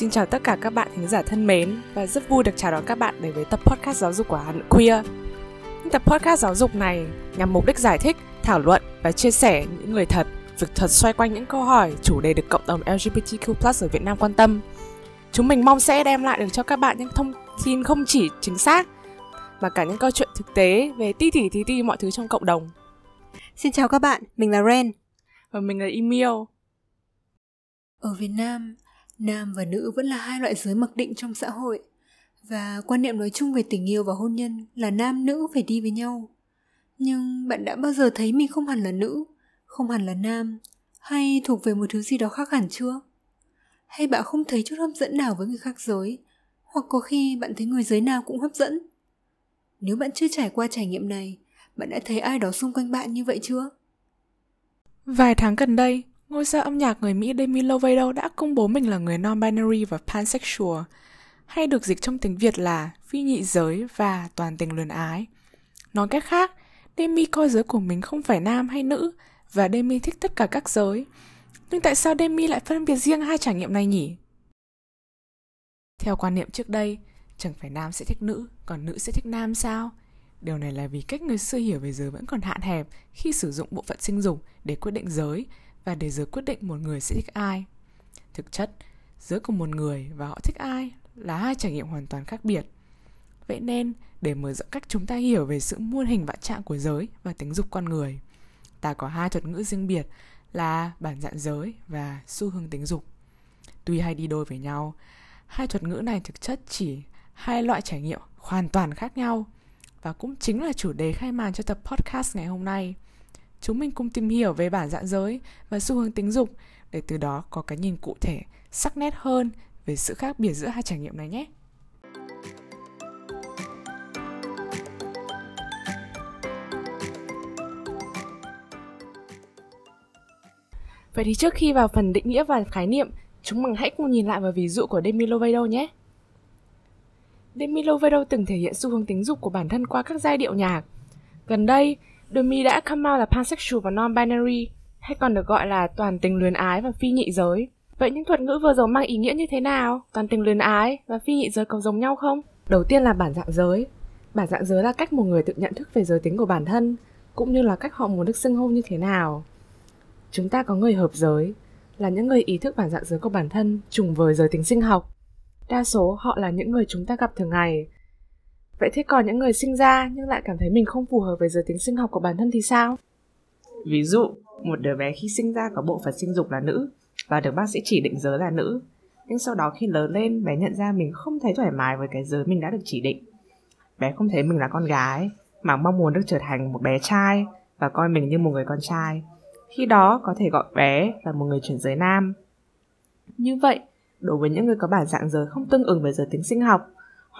Xin chào tất cả các bạn thính giả thân mến và rất vui được chào đón các bạn đến với tập podcast giáo dục của Hà Nội Queer. Tập podcast giáo dục này nhằm mục đích giải thích, thảo luận và chia sẻ những người thật, việc thật xoay quanh những câu hỏi, chủ đề được cộng đồng LGBTQ+ ở Việt Nam quan tâm. Chúng mình mong sẽ đem lại được cho các bạn những thông tin không chỉ chính xác mà cả những câu chuyện thực tế về ti tỉ tí ti mọi thứ trong cộng đồng. Xin chào các bạn, mình là Ren Và mình là Emil. Ở Việt Nam, nam và nữ vẫn là hai loại giới mặc định trong xã hội. Và quan niệm nói chung về tình yêu và hôn nhân là nam nữ phải đi với nhau. Nhưng bạn đã bao giờ thấy mình không hẳn là nữ không hẳn là nam hay thuộc về một thứ gì đó khác hẳn chưa? Hay bạn không thấy chút hấp dẫn nào với người khác giới hoặc có khi bạn thấy người giới nào cũng hấp dẫn? Nếu bạn chưa trải qua trải nghiệm này bạn đã thấy ai đó xung quanh bạn như vậy chưa? Vài tháng gần đây, ngôi sao âm nhạc người Mỹ Demi Lovato đã công bố mình là người non-binary và pansexual, hay được dịch trong tiếng Việt là phi nhị giới và toàn tình luyến ái. Nói cách khác, Demi coi giới của mình không phải nam hay nữ và Demi thích tất cả các giới. Nhưng tại sao Demi lại phân biệt riêng hai trải nghiệm này nhỉ? Theo quan niệm trước đây, chẳng phải nam sẽ thích nữ, còn nữ sẽ thích nam sao? Điều này là vì cách người xưa hiểu về giới vẫn còn hạn hẹp khi sử dụng bộ phận sinh dục để quyết định giới và để giới quyết định một người sẽ thích ai. Thực chất, giới của một người và họ thích ai là hai trải nghiệm hoàn toàn khác biệt. Vậy nên, để mở rộng cách chúng ta hiểu về sự muôn hình vạn trạng của giới và tính dục con người, ta có hai thuật ngữ riêng biệt là bản dạng giới và xu hướng tính dục. Tuy hay đi đôi với nhau, hai thuật ngữ này thực chất chỉ hai loại trải nghiệm hoàn toàn khác nhau và cũng chính là chủ đề khai màn cho tập podcast ngày hôm nay. Chúng mình cùng tìm hiểu về bản dạng giới và xu hướng tính dục để từ đó có cái nhìn cụ thể, sắc nét hơn về sự khác biệt giữa hai trải nghiệm này nhé. Vậy thì trước khi vào phần định nghĩa và khái niệm, chúng mình hãy cùng nhìn lại vào ví dụ của Demi Lovato nhé. Demi Lovato từng thể hiện xu hướng tính dục của bản thân qua các giai điệu nhạc. Gần đây, Demi đã come out là pansexual và non-binary, hay còn được gọi là toàn tình luyến ái và phi nhị giới. Vậy những thuật ngữ vừa rồi mang ý nghĩa như thế nào? Toàn tình luyến ái và phi nhị giới có giống nhau không? Đầu tiên là bản dạng giới. Bản dạng giới là cách một người tự nhận thức về giới tính của bản thân, cũng như là cách họ muốn được xưng hô như thế nào. Chúng ta có người hợp giới, là những người ý thức bản dạng giới của bản thân trùng với giới tính sinh học. Đa số họ là những người chúng ta gặp thường ngày. Vậy thế còn những người sinh ra nhưng lại cảm thấy mình không phù hợp với giới tính sinh học của bản thân thì sao? Ví dụ, một đứa bé khi sinh ra có bộ phận sinh dục là nữ và được bác sĩ chỉ định giới là nữ. Nhưng sau đó khi lớn lên, bé nhận ra mình không thấy thoải mái với cái giới mình đã được chỉ định. Bé không thấy mình là con gái, mà mong muốn được trở thành một bé trai và coi mình như một người con trai. Khi đó có thể gọi bé là một người chuyển giới nam. Như vậy, đối với những người có bản dạng giới không tương ứng với giới tính sinh học,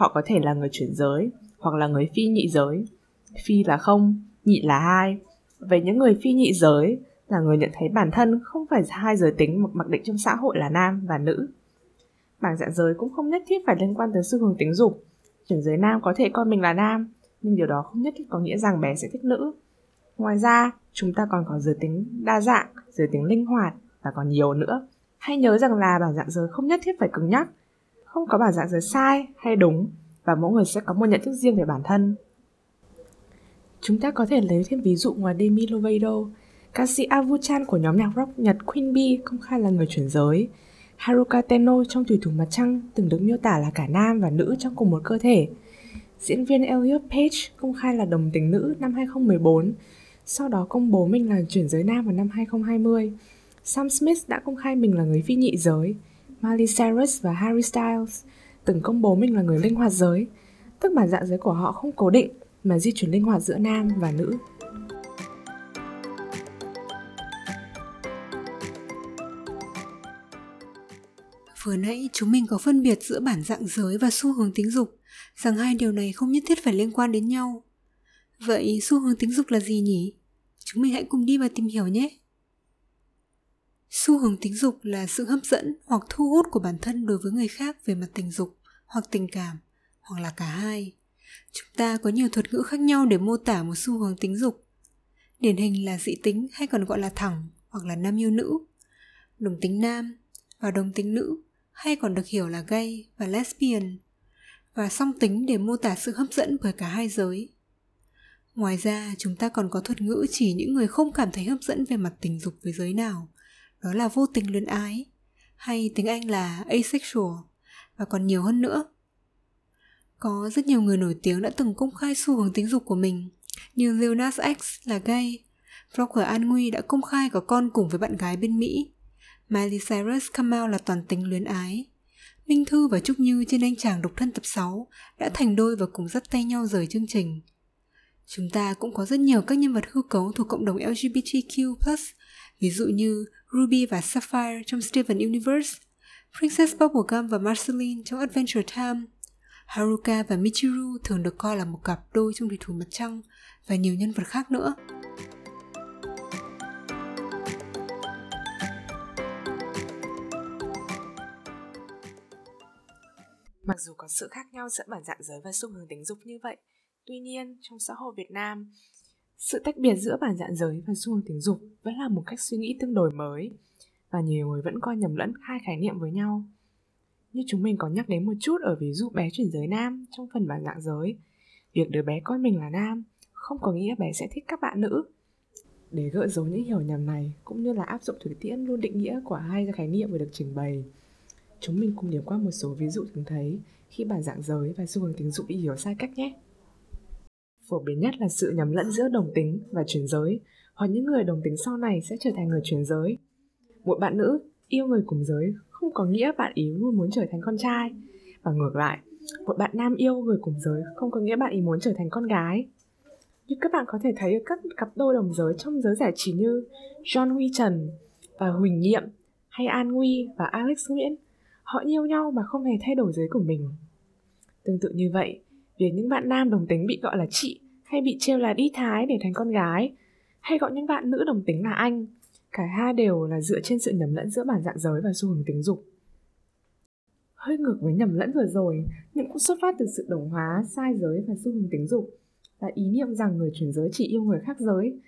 họ có thể là người chuyển giới hoặc là người phi nhị giới. Phi là không, nhị là hai. Về những người phi nhị giới là người nhận thấy bản thân không phải hai giới tính mặc định trong xã hội là nam và nữ. Bảng dạng giới cũng không nhất thiết phải liên quan tới xu hướng tính dục. Chuyển giới nam có thể coi mình là nam, nhưng điều đó không nhất thiết có nghĩa rằng bé sẽ thích nữ. Ngoài ra, chúng ta còn có giới tính đa dạng, giới tính linh hoạt và còn nhiều nữa. Hãy nhớ rằng là bảng dạng giới không nhất thiết phải cứng nhắc. Không có bản dạng giới sai hay đúng và mỗi người sẽ có một nhận thức riêng về bản thân. Chúng ta có thể lấy thêm ví dụ ngoài Demi Lovato. Ca sĩ Avuchan của nhóm nhạc rock Nhật Queen Bee công khai là người chuyển giới. Haruka Tenno trong Thủy thủ mặt trăng từng được miêu tả là cả nam và nữ trong cùng một cơ thể. Diễn viên Elliot Page công khai là đồng tính nữ năm 2014, sau đó công bố mình là chuyển giới nam vào năm 2020. Sam Smith đã công khai mình là người phi nhị giới. Miley Cyrus và Harry Styles từng công bố mình là người linh hoạt giới, tức bản dạng giới của họ không cố định mà di chuyển linh hoạt giữa nam và nữ. Vừa nãy chúng mình có phân biệt giữa bản dạng giới và xu hướng tính dục, rằng hai điều này không nhất thiết phải liên quan đến nhau. Vậy xu hướng tính dục là gì nhỉ? Chúng mình hãy cùng đi và tìm hiểu nhé. Xu hướng tính dục là sự hấp dẫn hoặc thu hút của bản thân đối với người khác về mặt tình dục hoặc tình cảm, hoặc là cả hai. Chúng ta có nhiều thuật ngữ khác nhau để mô tả một xu hướng tính dục. Điển hình là dị tính hay còn gọi là thẳng hoặc là nam yêu nữ, đồng tính nam và đồng tính nữ hay còn được hiểu là gay và lesbian, và song tính để mô tả sự hấp dẫn bởi cả hai giới. Ngoài ra, chúng ta còn có thuật ngữ chỉ những người không cảm thấy hấp dẫn về mặt tình dục với giới nào, đó là vô tình luyến ái, hay tiếng Anh là asexual, và còn nhiều hơn nữa. Có rất nhiều người nổi tiếng đã từng công khai xu hướng tính dục của mình, như Lil Nas X là gay, Roger An Nguy đã công khai có con cùng với bạn gái bên Mỹ, Miley Cyrus come out là toàn tính luyến ái. Minh Thư và Trúc Như trên anh chàng độc thân tập 6 đã thành đôi và cùng dắt tay nhau rời chương trình. Chúng ta cũng có rất nhiều các nhân vật hư cấu thuộc cộng đồng LGBTQ+, ví dụ như Ruby và Sapphire trong Steven Universe, Princess Bubblegum và Marceline trong Adventure Time, Haruka và Michiru thường được coi là một cặp đôi trong thủy thủ mặt trăng và nhiều nhân vật khác nữa. Mặc dù có sự khác nhau giữa bản dạng giới và xu hướng tính dục như vậy, tuy nhiên trong xã hội Việt Nam, sự tách biệt giữa bản dạng giới và xu hướng tình dục vẫn là một cách suy nghĩ tương đối mới và nhiều người vẫn coi nhầm lẫn hai khái niệm với nhau. Như chúng mình có nhắc đến một chút ở ví dụ bé chuyển giới nam trong phần bản dạng giới. Việc đứa bé coi mình là nam không có nghĩa bé sẽ thích các bạn nữ. Để gỡ dấu những hiểu nhầm này cũng như là áp dụng thực tiễn luôn định nghĩa của hai khái niệm vừa được trình bày, Chúng mình cùng điểm qua một số ví dụ thường thấy khi bản dạng giới và xu hướng tình dục bị hiểu sai cách nhé. Phổ biến nhất là sự nhầm lẫn giữa đồng tính và chuyển giới, hoặc những người đồng tính sau này sẽ trở thành người chuyển giới. Một bạn nữ yêu người cùng giới không có nghĩa bạn ý luôn muốn trở thành con trai, và ngược lại, một bạn nam yêu người cùng giới không có nghĩa bạn ý muốn trở thành con gái. Như các bạn có thể thấy ở các cặp đôi đồng giới trong giới giải trí như John Huy Trần và Huỳnh Nhiệm hay An Nguy và Alex Nguyễn họ yêu nhau mà không hề thay đổi giới của mình. Tương tự như vậy, việc những bạn nam đồng tính bị gọi là chị hay bị trêu là đi thái để thành con gái, hay gọi những bạn nữ đồng tính là anh, cả hai đều là dựa trên sự nhầm lẫn giữa bản dạng giới và xu hướng tính dục. Hơi ngược với nhầm lẫn vừa rồi, nhưng cũng xuất phát từ sự đồng hóa sai giới và xu hướng tính dục là ý niệm rằng người chuyển giới chỉ yêu người khác giới.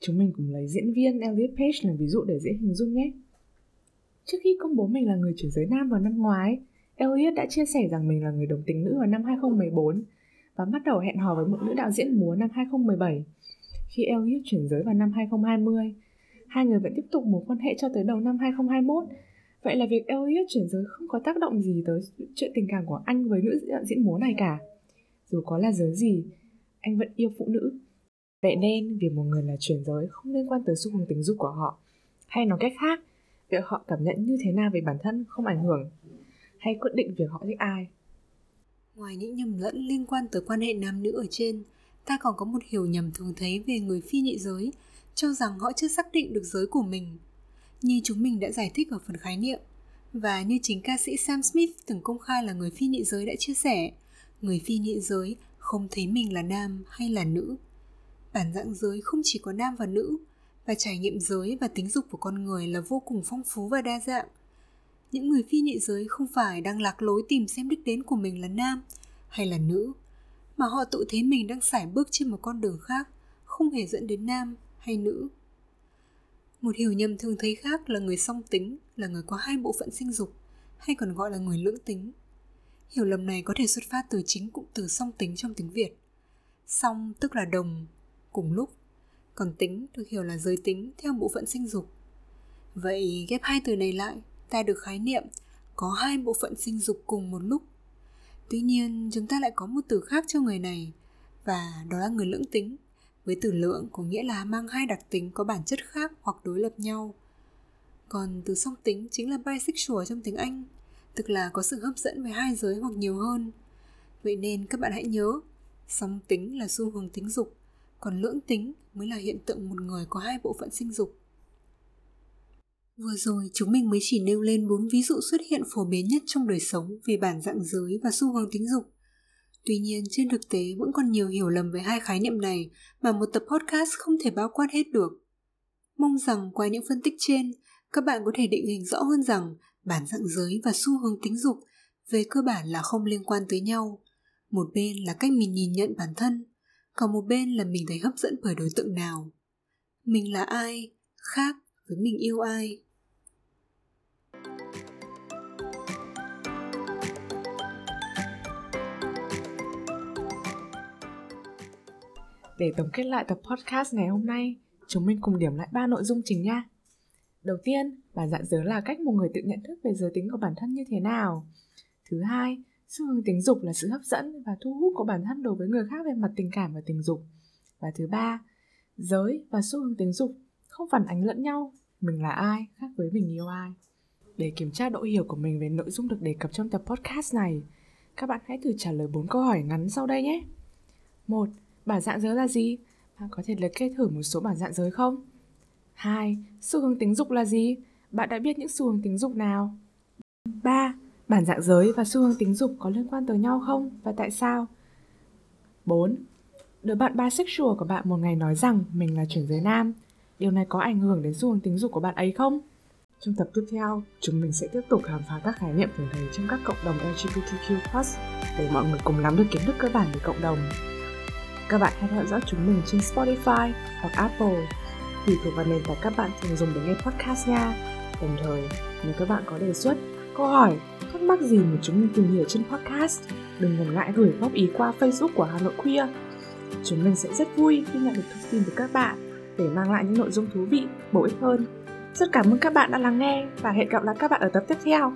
Chúng mình cùng lấy diễn viên Elliot Page làm ví dụ để dễ hình dung nhé. Trước khi công bố mình là người chuyển giới nam vào năm ngoái, Elliot đã chia sẻ rằng mình là người đồng tính nữ vào năm 2014 và bắt đầu hẹn hò với một nữ đạo diễn múa năm 2017. Khi Elliot chuyển giới vào năm 2020, hai người vẫn tiếp tục mối quan hệ cho tới đầu năm 2021. Vậy là việc Elliot chuyển giới không có tác động gì tới chuyện tình cảm của anh với nữ đạo diễn múa này cả. Dù có là giới gì, anh vẫn yêu phụ nữ. Vậy nên, việc một người là chuyển giới không liên quan tới xu hướng tình dục của họ. Hay nói cách khác, việc họ cảm nhận như thế nào về bản thân không ảnh hưởng hay quyết định việc họ thích ai ngoài những nhầm lẫn liên quan tới quan hệ nam nữ ở trên, ta còn có một hiểu nhầm thường thấy về người phi nhị giới, cho rằng họ chưa xác định được giới của mình như chúng mình đã giải thích ở phần khái niệm, và như chính ca sĩ Sam Smith từng công khai là người phi nhị giới đã chia sẻ, người phi nhị giới không thấy mình là nam hay là nữ bản dạng giới không chỉ có nam và nữ, và trải nghiệm giới và tính dục của con người là vô cùng phong phú và đa dạng. Những người phi nhị giới không phải đang lạc lối tìm xem đích đến của mình là nam hay là nữ, mà họ tự thấy mình đang sải bước trên một con đường khác, không hề dẫn đến nam hay nữ. Một hiểu nhầm thường thấy khác là người song tính, là người có hai bộ phận sinh dục, hay còn gọi là người lưỡng tính. Hiểu lầm này có thể xuất phát từ chính cụm từ song tính trong tiếng Việt. Song tức là đồng, cùng lúc, còn tính được hiểu là giới tính theo bộ phận sinh dục. Vậy ghép hai từ này lại, ta được khái niệm có hai bộ phận sinh dục cùng một lúc. Tuy nhiên, chúng ta lại có một từ khác cho người này, và đó là người lưỡng tính. Với từ lưỡng có nghĩa là mang hai đặc tính có bản chất khác hoặc đối lập nhau. Còn từ song tính chính là bisexual trong tiếng Anh, tức là có sự hấp dẫn với hai giới hoặc nhiều hơn. Vậy nên các bạn hãy nhớ, song tính là xu hướng tính dục, còn lưỡng tính mới là hiện tượng một người có hai bộ phận sinh dục. Vừa rồi chúng mình mới chỉ nêu lên bốn ví dụ xuất hiện phổ biến nhất trong đời sống về bản dạng giới và xu hướng tính dục. Tuy nhiên trên thực tế vẫn còn nhiều hiểu lầm về hai khái niệm này mà một tập podcast không thể bao quát hết được. Mong rằng qua những phân tích trên, các bạn có thể định hình rõ hơn rằng bản dạng giới và xu hướng tính dục về cơ bản là không liên quan tới nhau. Một bên là cách mình nhìn nhận bản thân, còn một bên là mình thấy hấp dẫn bởi đối tượng nào mình là ai khác với mình yêu ai Để tổng kết lại tập podcast ngày hôm nay, chúng mình cùng điểm lại ba nội dung chính nha. Đầu tiên, bản dạng giới là cách một người tự nhận thức về giới tính của bản thân như thế nào. Thứ hai, xu hướng tình dục là sự hấp dẫn và thu hút của bản thân đối với người khác về mặt tình cảm và tình dục. Và thứ ba, giới và xu hướng tình dục không phản ánh lẫn nhau, mình là ai khác với mình yêu ai. Để kiểm tra độ hiểu của mình về nội dung được đề cập trong tập podcast này, các bạn hãy thử trả lời 4 câu hỏi ngắn sau đây nhé. 1. Bản dạng giới là gì? Bạn có thể liệt kê thử một số bản dạng giới không? 2. Xu hướng tính dục là gì? Bạn đã biết những xu hướng tính dục nào? 3. Bản dạng giới và xu hướng tính dục có liên quan tới nhau không và tại sao? 4. Đứa bạn bisexual của bạn một ngày nói rằng mình là chuyển giới nam. Điều này có ảnh hưởng đến xu hướng tính dục của bạn ấy không? Trong tập tiếp theo, chúng mình sẽ tiếp tục khám phá các khái niệm thường thấy trong các cộng đồng LGBTQ+, để mọi người cùng nắm được kiến thức cơ bản về cộng đồng. Các bạn hãy theo dõi chúng mình trên Spotify hoặc Apple, tùy thuộc vào nền tảng các bạn thường dùng để nghe podcast nha. Đồng thời, nếu các bạn có đề xuất, câu hỏi, thắc mắc gì mà chúng mình tìm hiểu trên podcast, đừng ngần ngại gửi góp ý qua Facebook của Hà Nội Queer. Chúng mình sẽ rất vui khi nhận được thông tin từ các bạn để mang lại những nội dung thú vị, bổ ích hơn. Rất cảm ơn các bạn đã lắng nghe và hẹn gặp lại các bạn ở tập tiếp theo.